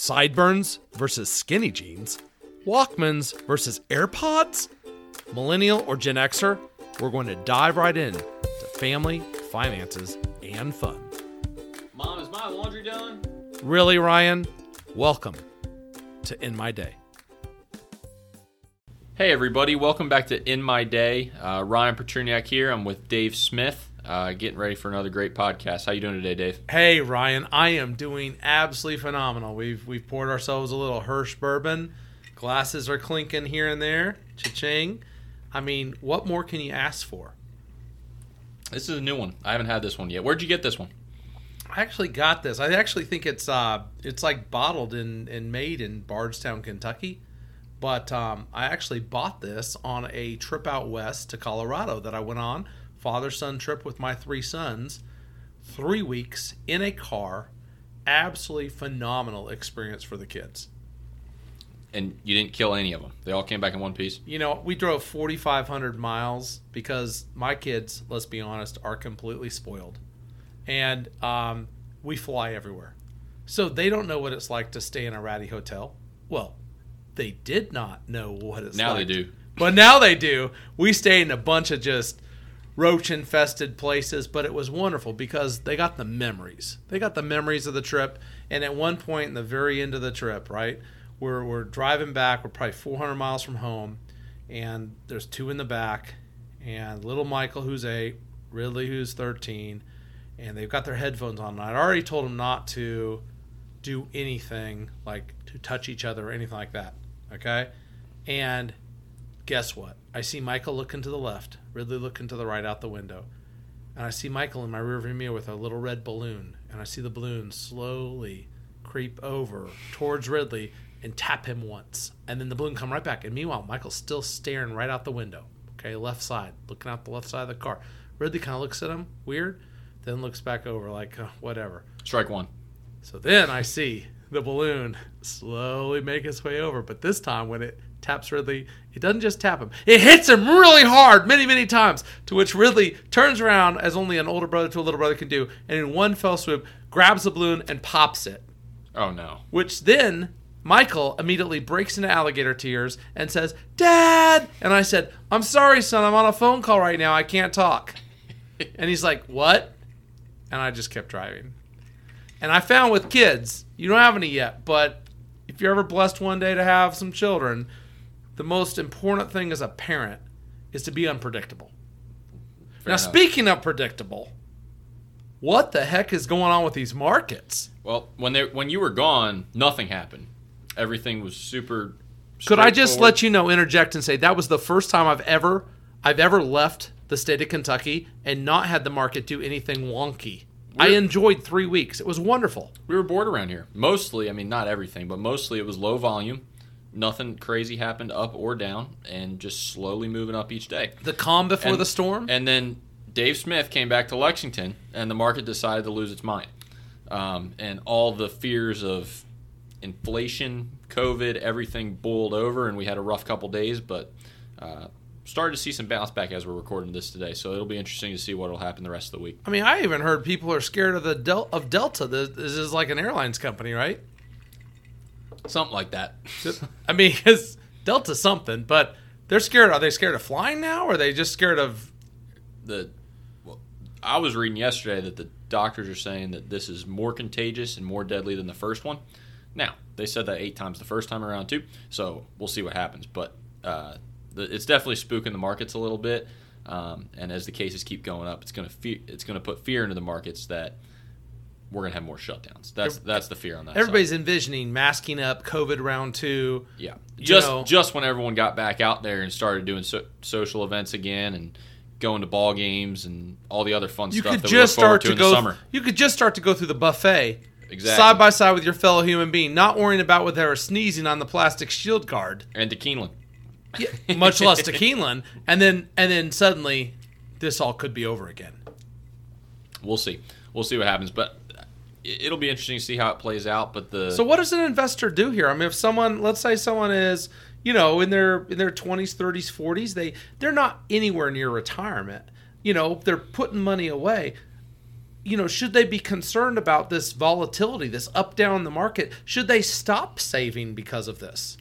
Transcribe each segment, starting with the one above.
Sideburns versus skinny jeans? Walkmans versus AirPods? Millennial or Gen Xer? We're going to dive right in to family, finances, and fun. Mom, is my laundry done? Really, Ryan? Welcome to In My Day. Hey, everybody. Welcome back to In My Day. Uh, Ryan Petruniak here. I'm with Dave Smith, uh, getting ready for another great podcast. How you doing today, Dave? Hey, Ryan, I am doing absolutely phenomenal. We've we've poured ourselves a little Hirsch bourbon. Glasses are clinking here and there. Cha-ching. I mean, what more can you ask for? This is a new one. I haven't had this one yet. Where'd you get this one? I actually got this. I actually think it's uh it's like bottled and, and made in Bardstown, Kentucky. But um, I actually bought this on a trip out west to Colorado that I went on, father son trip with my three sons. Three weeks in a car. Absolutely phenomenal experience for the kids. And you didn't kill any of them. They all came back in one piece. You know, we drove 4,500 miles because my kids, let's be honest, are completely spoiled. And um, we fly everywhere. So they don't know what it's like to stay in a ratty hotel. Well, they did not know what it's Now like. they do. But now they do. We stayed in a bunch of just roach infested places, but it was wonderful because they got the memories. They got the memories of the trip. And at one point in the very end of the trip, right, we're, we're driving back. We're probably 400 miles from home, and there's two in the back, and little Michael, who's eight, Ridley, who's 13, and they've got their headphones on. And I'd already told them not to do anything like to touch each other or anything like that. Okay? And guess what? I see Michael looking to the left, Ridley looking to the right out the window. And I see Michael in my rearview mirror with a little red balloon. And I see the balloon slowly creep over towards Ridley and tap him once. And then the balloon come right back. And meanwhile, Michael's still staring right out the window. Okay, left side, looking out the left side of the car. Ridley kind of looks at him, weird, then looks back over like, uh, whatever. Strike one. So then I see the balloon slowly make its way over, but this time when it taps Ridley, it doesn't just tap him, it hits him really hard many, many times, to which Ridley turns around as only an older brother to a little brother can do, and in one fell swoop grabs the balloon and pops it. Oh, no. Which then Michael immediately breaks into alligator tears and says, Dad! And I said, I'm sorry, son, I'm on a phone call right now, I can't talk. and he's like, What? And I just kept driving. And I found with kids, you don't have any yet, but if you're ever blessed one day to have some children, the most important thing as a parent is to be unpredictable. Fair now, enough. speaking of predictable, what the heck is going on with these markets? Well, when they when you were gone, nothing happened. Everything was super. Could I just let you know, interject and say that was the first time I've ever I've ever left the state of Kentucky and not had the market do anything wonky. I We're- enjoyed three weeks. It was wonderful. We were bored around here. Mostly, I mean, not everything, but mostly it was low volume. Nothing crazy happened up or down, and just slowly moving up each day. The calm before And- the storm. And then Dave Smith came back to Lexington, and the market decided to lose its mind. Um, and all the fears of inflation, COVID, everything boiled over, and we had a rough couple days, but uh, started to see some bounce back as we're recording this today. So it'll be interesting to see what will happen the rest of the week. I mean, I even heard people are scared of the Del- of Delta. This this is like an airlines company, right? Something like that. I mean, it's Delta something, but they're scared. Are they scared of flying now, or are they just scared of? the well, I was reading yesterday that the doctors are saying that this is more contagious and more deadly than the first one. Now they said that eight times the first time around too, so we'll see what happens. But uh, the, it's definitely spooking the markets a little bit, um, and as the cases keep going up, it's going to fe- it's going to put fear into the markets that we're going to have more shutdowns. That's that's the fear on that. side. Everybody's envisioning masking up, COVID round two. Yeah, just know- just when everyone got back out there and started doing so, social events again and going to ball games and all the other fun You stuff could that just start to to in go. the summer. You could just start to go through the buffet, Exactly. side by side with your fellow human being, not worrying about whether they're sneezing on the plastic shield guard, And to Keeneland. yeah, much less to Keeneland, and then and then suddenly, this all could be over again. We'll see. We'll see what happens, but it'll be interesting to see how it plays out. But the So what does an investor do here? I mean, if someone, let's say someone is, you know, in their in their twenties, thirties, forties, they they're not anywhere near retirement. You know, they're putting money away. you know, should they be concerned about this volatility, this up down in the market? Should they stop saving because of this?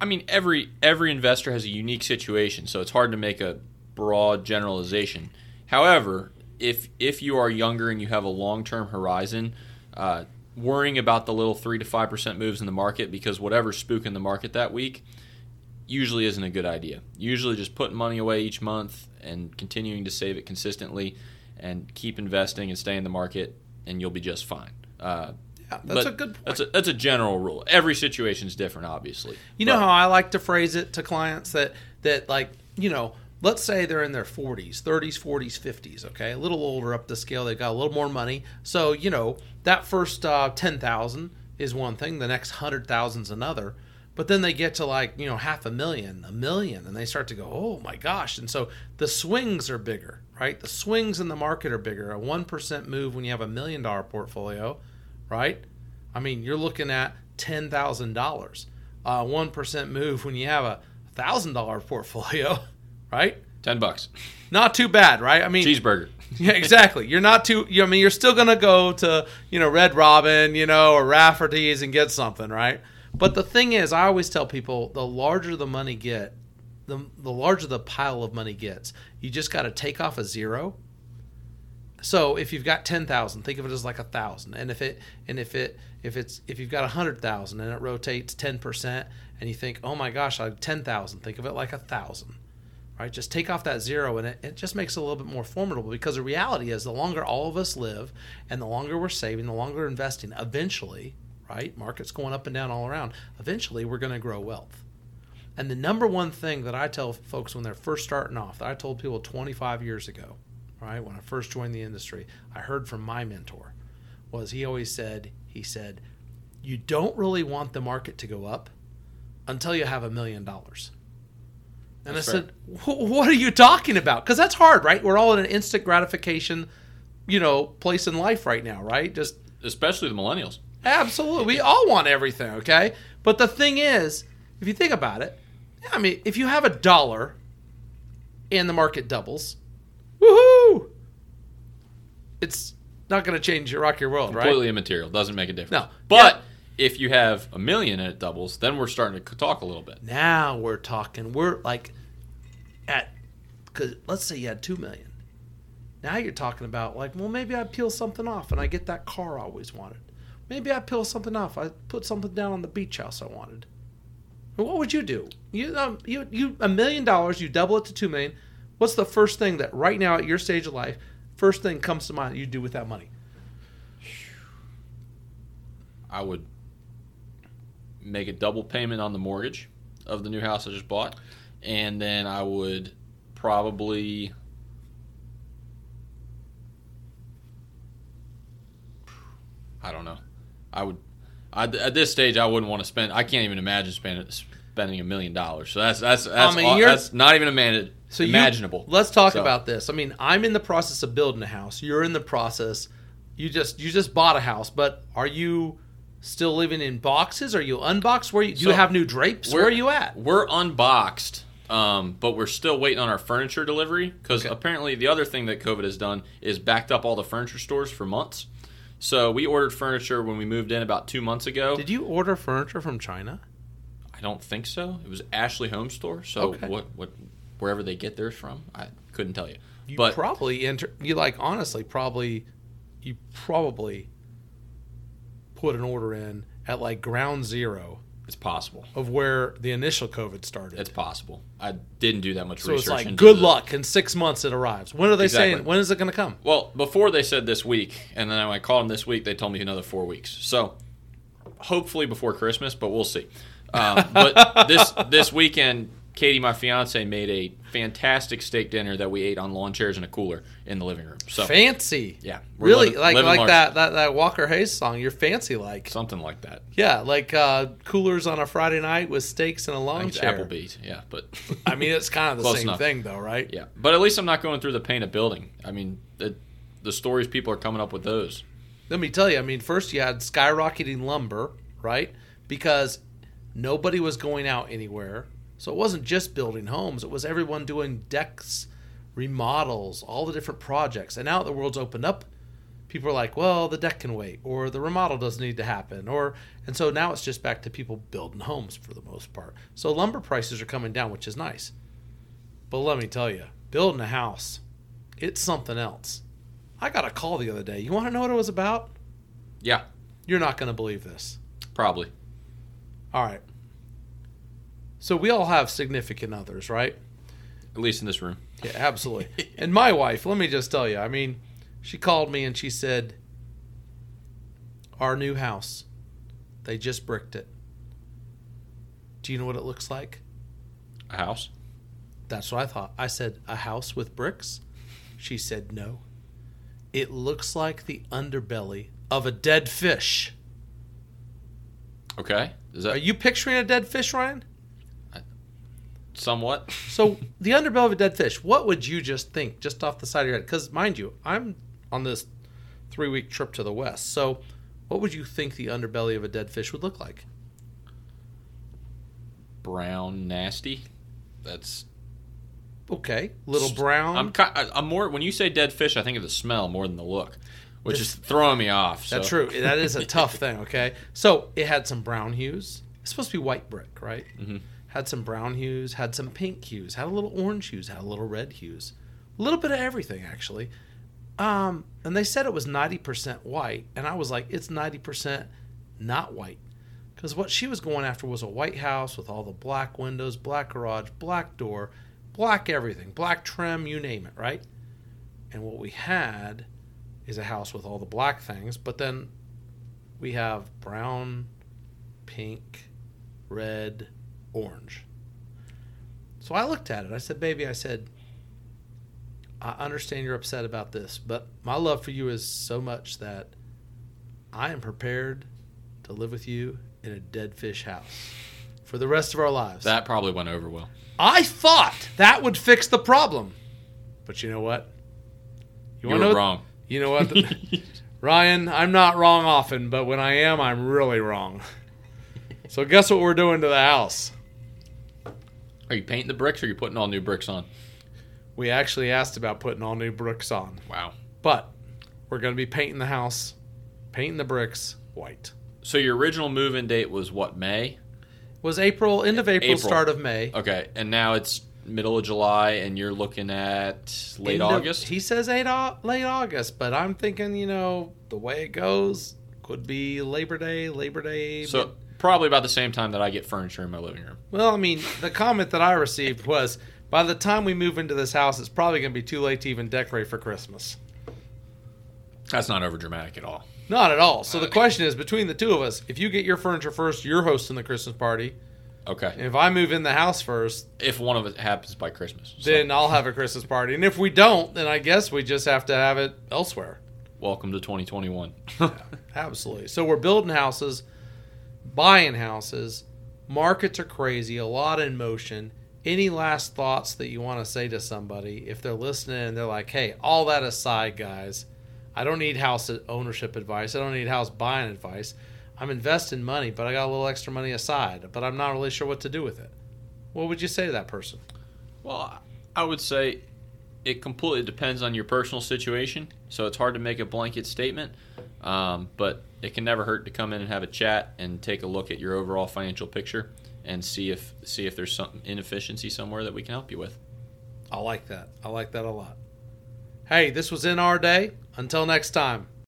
I mean, every every investor has a unique situation, so it's hard to make a broad generalization. However, if if you are younger and you have a long term horizon, uh, worrying about the little three to five percent moves in the market because whatever's spooking the market that week usually isn't a good idea. Usually, just putting money away each month and continuing to save it consistently and keep investing and stay in the market, and you'll be just fine. Uh, Yeah, that's a good point. That's a, that's a general rule. Every situation is different, obviously. You know But- how I like to phrase it to clients that that like you know, let's say they're in their 40s, 30s, 40s, 50s. Okay, a little older up the scale, they've got a little more money. So you know that first uh, ten thousand is one thing, the next hundred thousand is another. But then they get to like you know half a million, a million, and they start to go, oh my gosh! And so the swings are bigger, right? The swings in the market are bigger. A one percent move when you have a million dollar portfolio, right? I mean, you're looking at ten thousand dollars. A one percent move when you have a thousand dollar portfolio, right? ten bucks, Not too bad, right? I mean, cheeseburger. yeah, exactly. You're not too. You, I mean, you're still gonna go to you know Red Robin, you know, or Rafferty's and get something, right? But the thing is, I always tell people, the larger the money get, the the larger the pile of money gets. You just got to take off a zero. So if you've got ten thousand, think of it as like a thousand, and if it and if it if it's if you've got a hundred thousand and it rotates ten percent, and you think, oh my gosh, I have ten thousand, think of it like a thousand right? Just take off that zero, and it, it just makes it a little bit more formidable. Because the reality is, the longer all of us live, and the longer we're saving, the longer we're investing, eventually, right? Markets going up and down all around. Eventually, we're going to grow wealth. And the number one thing that I tell folks when they're first starting off, that I told people 25 years ago, right, when I first joined the industry, I heard from my mentor, was he always said, he said, you don't really want the market to go up until you have a million dollars. And That's I said, "What are you talking about?" Because that's hard, right? We're all in an instant gratification, you know, place in life right now, right? Just especially the millennials. absolutely, we all want everything, okay? But the thing is, if you think about it, I mean, if you have a dollar and the market doubles, woohoo! It's not going to change your rock your world, right? Completely immaterial. Doesn't make a difference. No. But Yeah. If you have a million and it doubles, then we're starting to talk a little bit. Now we're talking. We're like at because let's say you had two million. Now you're talking about like, well, maybe I peel something off and I get that car I always wanted. Maybe I peel something off. I put something down on the beach house I wanted. Well, what would you do? You um, you you a million dollars. You double it to two million. What's the first thing that right now at your stage of life, first thing comes to mind you do with that money? I would make a double payment on the mortgage of the new house I just bought, and then I would probably I don't know. I would I, at this stage I wouldn't want to spend. I can't even imagine spending spending a million dollars. So that's that's that's, mean, all- you're- that's not even imagine, So you- imaginable. let's talk So- about this. I mean, I'm in the process of building a house. You're in the process. You just you just bought a house, but are you still living in boxes? Are you unboxed? Where you, do you have new drapes? Where are you at? We're unboxed, um, but we're still waiting on our furniture delivery because Okay. apparently the other thing that COVID has done is backed up all the furniture stores for months. So we ordered furniture when we moved in about two months ago. Did you order furniture from China? I don't think so. It was Ashley Home Store. So Okay. what what wherever they get theirs from, I couldn't tell you. You but probably enter. You like honestly probably you probably put an order in at like ground zero it's possible. of where the initial COVID started. It's possible. I didn't do that much so research. it's like good the- luck. In six months it arrives. When are they Exactly. saying? When is it going to come? Well, before they said this week, and then I called them this week, they told me another four weeks. So hopefully before Christmas, but we'll see. Um, but this this weekend, Katie, my fiance, made a fantastic steak dinner that we ate on lawn chairs and a cooler in the living room. So fancy. yeah, Really, living- like living like large. that, that that Walker Hayes song. You're fancy like. something like that. Yeah, like uh, coolers on a Friday night with steaks and a lawn chair. Applebee's, yeah, but I mean, it's kind of the same enough. thing, though, right? yeah, but at least I'm not going through the pain of building. I mean, the the stories people are coming up with those. Let me tell you. I mean, first you had skyrocketing lumber, right? Because nobody was going out anywhere, so it wasn't just building homes. It was everyone doing decks, remodels, all the different projects. And now that the world's opened up, people are like, well, the deck can wait, or the remodel doesn't need to happen, or and so now it's just back to people building homes for the most part. So lumber prices are coming down, which is nice. But let me tell you, building a house, it's something else. I got a call the other day. You want to know what it was about? Yeah, You're not going to believe this. probably. All right. So we all have significant others, right? At least in this room. Yeah, absolutely. and my wife, let me just tell you, I mean, she called me and she said, Our new house, they just bricked it. Do you know what it looks like? A house. That's what I thought. I said, A house with bricks? She said, No. It looks like the underbelly of a dead fish. Okay. Is that Are you picturing a dead fish, Ryan? Somewhat? So the underbelly of a dead fish. What would you just think, just off the side of your head? Because mind you, I'm on this three week trip to the west. So, what would you think the underbelly of a dead fish would look like? Brown, nasty. That's. Okay, little brown. I'm. I'm more. When you say dead fish, I think of the smell more than the look, which is throwing me off. That's so. true. That is a tough thing. Okay, so it had some brown hues. It's supposed to be white brick, right? Mhm. Had some brown hues, had some pink hues, had a little orange hues, had a little red hues, a little bit of everything actually. Um, and they said it was ninety percent white, and I was like, it's ninety percent not white, because what she was going after was a white house with all the black windows, black garage, black door, black everything, black trim, you name it, right? And what we had is a house with all the black things, but then we have brown, pink, red, orange. So I looked at it. I said, Baby, I said, I understand you're upset about this, but my love for you is so much that I am prepared to live with you in a dead fish house for the rest of our lives. That probably went over well. I thought that would fix the problem. But you know what? You, wanna were know- wrong. You know what? Ryan, I'm not wrong often, but when I am, I'm really wrong. So guess what we're doing to the house? Are you painting the bricks or are you putting all new bricks on? We actually asked about putting all new bricks on, Wow. but we're going to be painting the house, painting the bricks white. So your original move-in date was what May? Was April, end of April, April. start of May. Okay, and now it's middle of July, and you're looking at late End of- August. he says eight, late August, but I'm thinking, you know, the way it goes could be Labor Day, Labor Day. so probably about the same time that I get furniture in my living room. Well, I mean, the comment that I received was by the time we move into this house, it's probably going to be too late to even decorate for Christmas. That's not over dramatic at all. Not at all. So the uh, question is between the two of us, if you get your furniture first, you're hosting the Christmas party. Okay, And if I move in the house first, if one of it happens by Christmas, so then I'll have a Christmas party. And if we don't, then I guess we just have to have it elsewhere. welcome to 2021. Absolutely. So we're building houses, buying houses. Markets are crazy, a lot in motion. Any last thoughts that you want to say to somebody if they're listening and they're like, hey, all that aside, guys, I don't need house ownership advice. I don't need house buying advice. I'm investing money, but I got a little extra money aside, but I'm not really sure what to do with it. What would you say to that person? Well, I would say it completely depends on your personal situation. So it's hard to make a blanket statement, um, but it can never hurt to come in and have a chat and take a look at your overall financial picture and see if see if there's some inefficiency somewhere that we can help you with. I like that. I like that a lot. Hey, this was in our day. Until next time.